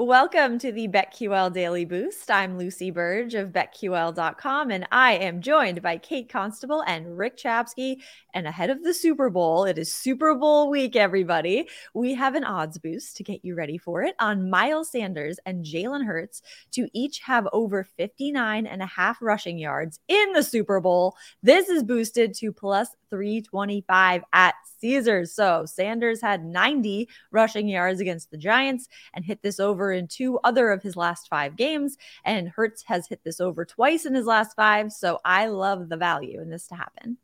Welcome to the BetQL Daily Boost. I'm Lucy Burge of BetQL.com, and I am joined by Kate Constable and Rick Chapsky. And ahead of the Super Bowl, it is Super Bowl week, everybody. We have an odds boost to get you ready for it on Miles Sanders and Jalen Hurts to each have over 59 and a half rushing yards in the Super Bowl. This is boosted to plus 325 at Caesars. So Sanders had 90 rushing yards against the Giants and hit this over in two other of his last five games. And Hurts has hit this over twice in his last five. So I love the value in this to happen.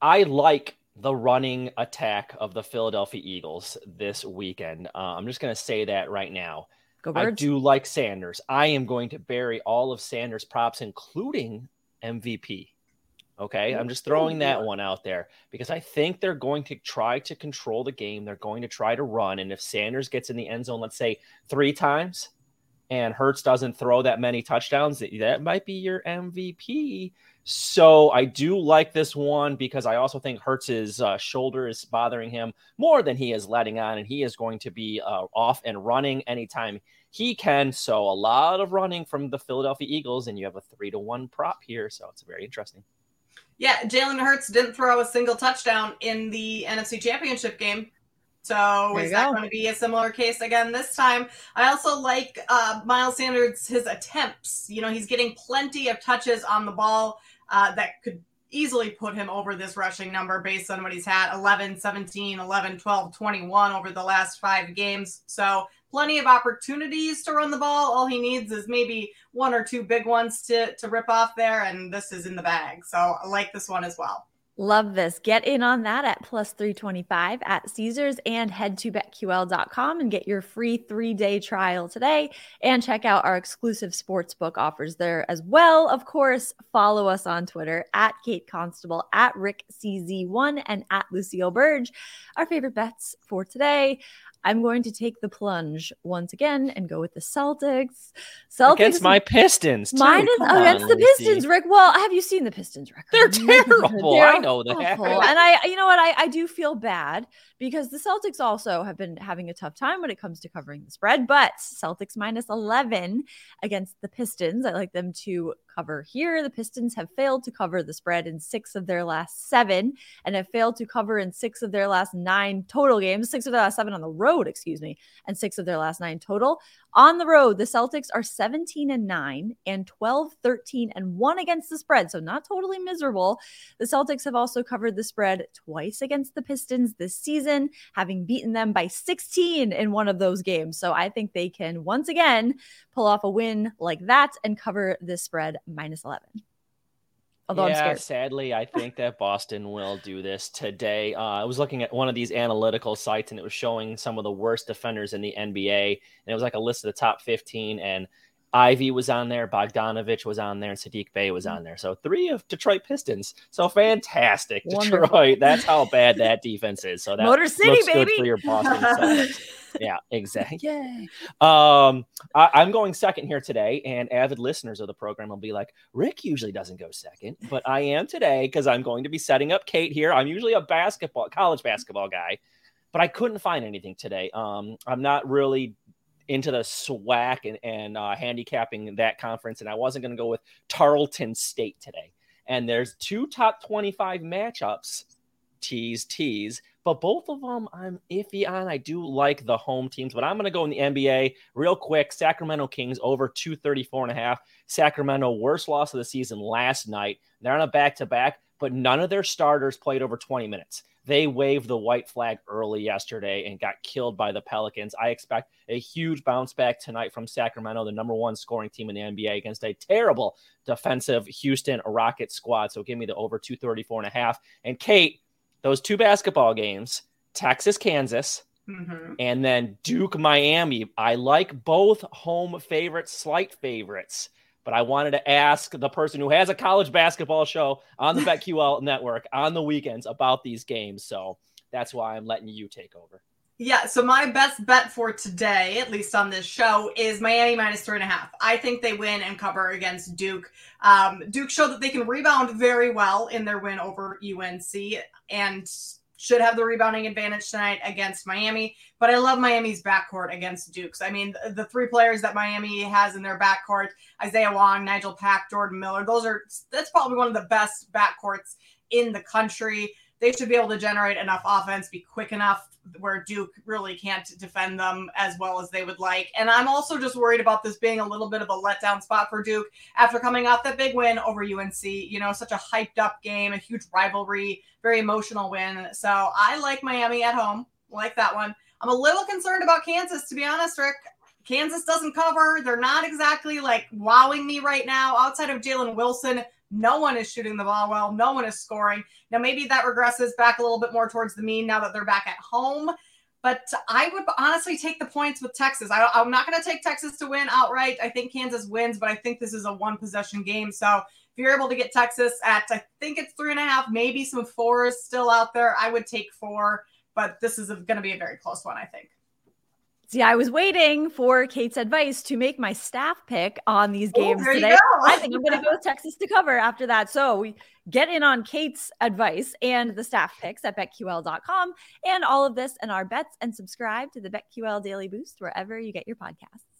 I like the running attack of the Philadelphia Eagles this weekend. Uh, I'm just going to say that right now. Go I do like Sanders. I am going to bury all of Sanders' props, including MVP. Okay. I'm just throwing that one out there because I think they're going to try to control the game. They're going to try to run. And if Sanders gets in the end zone, let's say three times, and Hurts doesn't throw that many touchdowns, that might be your MVP. So I do like this one because I also think Hurts's uh, shoulder is bothering him more than he is letting on, and he is going to be uh, off and running anytime he can. So a lot of running from the Philadelphia Eagles, and you have a three to one prop here, so it's very interesting. Yeah, Jalen Hurts didn't throw a single touchdown in the NFC Championship game. So There is that go. going to be a similar case again this time? I also like uh, Miles Sanders, his attempts. You know, he's getting plenty of touches on the ball uh, that could easily put him over this rushing number based on what he's had 11, 17, 11, 12, 21 over the last five games. So plenty of opportunities to run the ball. All he needs is maybe one or two big ones to, to rip off there, and this is in the bag. So I like this one as well. Love this. Get in on that at plus 325 at Caesars and head to betql.com and get your free three day trial today. And check out our exclusive sportsbook offers there as well. Of course, follow us on Twitter at Kate Constable, at Rick CZ1, and at Lucille Burge. Our favorite bets for today. I'm going to take the plunge once again and go with the Celtics. Celtics Against my Pistons, too. Mine is Come against on, the Lucy. Pistons, Rick. Well, have you seen the Pistons record? They're terrible. They're I know that. awful. And I, you know what, I, I do feel bad because the Celtics also have been having a tough time when it comes to covering the spread. But Celtics minus 11 against the Pistons. I like them to cover here. The Pistons have failed to cover the spread in six of their last seven and have failed to cover in six of their last nine total games, six of their last seven on the road, excuse me, and six of their last nine total. On the road, the Celtics are 17 and 9 and 12, 13 and 1 against the spread. So not totally miserable. The Celtics have also covered the spread twice against the Pistons this season, having beaten them by 16 in one of those games. So I think they can once again pull off a win like that and cover this spread minus 11. Although I'm yeah, scared. sadly, I think that Boston will do this today. Uh, I was looking at one of these analytical sites, and it was showing some of the worst defenders in the NBA, and it was like a list of the top 15, and Ivey was on there, Bogdanovich was on there, and Sadiq Bey was on there. So three of Detroit Pistons. So fantastic, Wonderful. Detroit. That's how bad that defense is. So that Motor City, looks good baby. for your Boston yeah, exactly. Yay. Um, I, I'm going second here today, and avid listeners of the program will be like, Rick usually doesn't go second, but I am today because I'm going to be setting up Kate here. I'm usually a basketball, college basketball guy, but I couldn't find anything today. Um, I'm not really into the SWAC and, and uh, handicapping that conference, and I wasn't going to go with Tarleton State today. And there's two top 25 matchups, tease, tease, but both of them I'm iffy on. I do like the home teams, but I'm going to go in the NBA real quick. Sacramento Kings over 234 and a half. Sacramento, worst loss of the season last night. They're on a back to back, but none of their starters played over 20 minutes. They waved the white flag early yesterday and got killed by the Pelicans. I expect a huge bounce back tonight from Sacramento, the number one scoring team in the NBA, against a terrible defensive Houston Rockets squad. So give me the over 234 and a half. And Kate, those two basketball games, Texas, Kansas, Mhm. And then Duke Miami. I like both home favorites, slight favorites. But I wanted to ask the person who has a college basketball show on the BetQL network on the weekends about these games. So that's why I'm letting you take over. Yeah, so my best bet for today, at least on this show, is Miami minus three and a half. I think they win and cover against Duke. Um, Duke showed that they can rebound very well in their win over UNC and should have the rebounding advantage tonight against Miami. But I love Miami's backcourt against Duke's. I mean, the, three players that Miami has in their backcourt Isaiah Wong, Nigel Pack, Jordan Miller those are that's probably one of the best backcourts in the country. They should be able to generate enough offense, be quick enough where Duke really can't defend them as well as they would like. And I'm also just worried about this being a little bit of a letdown spot for Duke after coming off that big win over UNC. You know, such a hyped up game, a huge rivalry, very emotional win. So I like Miami at home, like that one. I'm a little concerned about Kansas, to be honest, Rick. Kansas doesn't cover. They're not exactly like wowing me right now. Outside of Jalen Wilson, no one is shooting the ball well. No one is scoring. Now, maybe that regresses back a little bit more towards the mean now that they're back at home. But I would honestly take the points with Texas. I, am not going to take Texas to win outright. I think Kansas wins, but I think this is a one possession game. So if you're able to get Texas at, I think it's three and a half, maybe some fours still out there, I would take four. But this is going to be a very close one, I think. See, I was waiting for Kate's advice to make my staff pick on these games you today. I think I'm going to go with Texas to cover after that. So we get in on Kate's advice and the staff picks at betql.com and all of this and our bets and subscribe to the BetQL Daily Boost wherever you get your podcasts.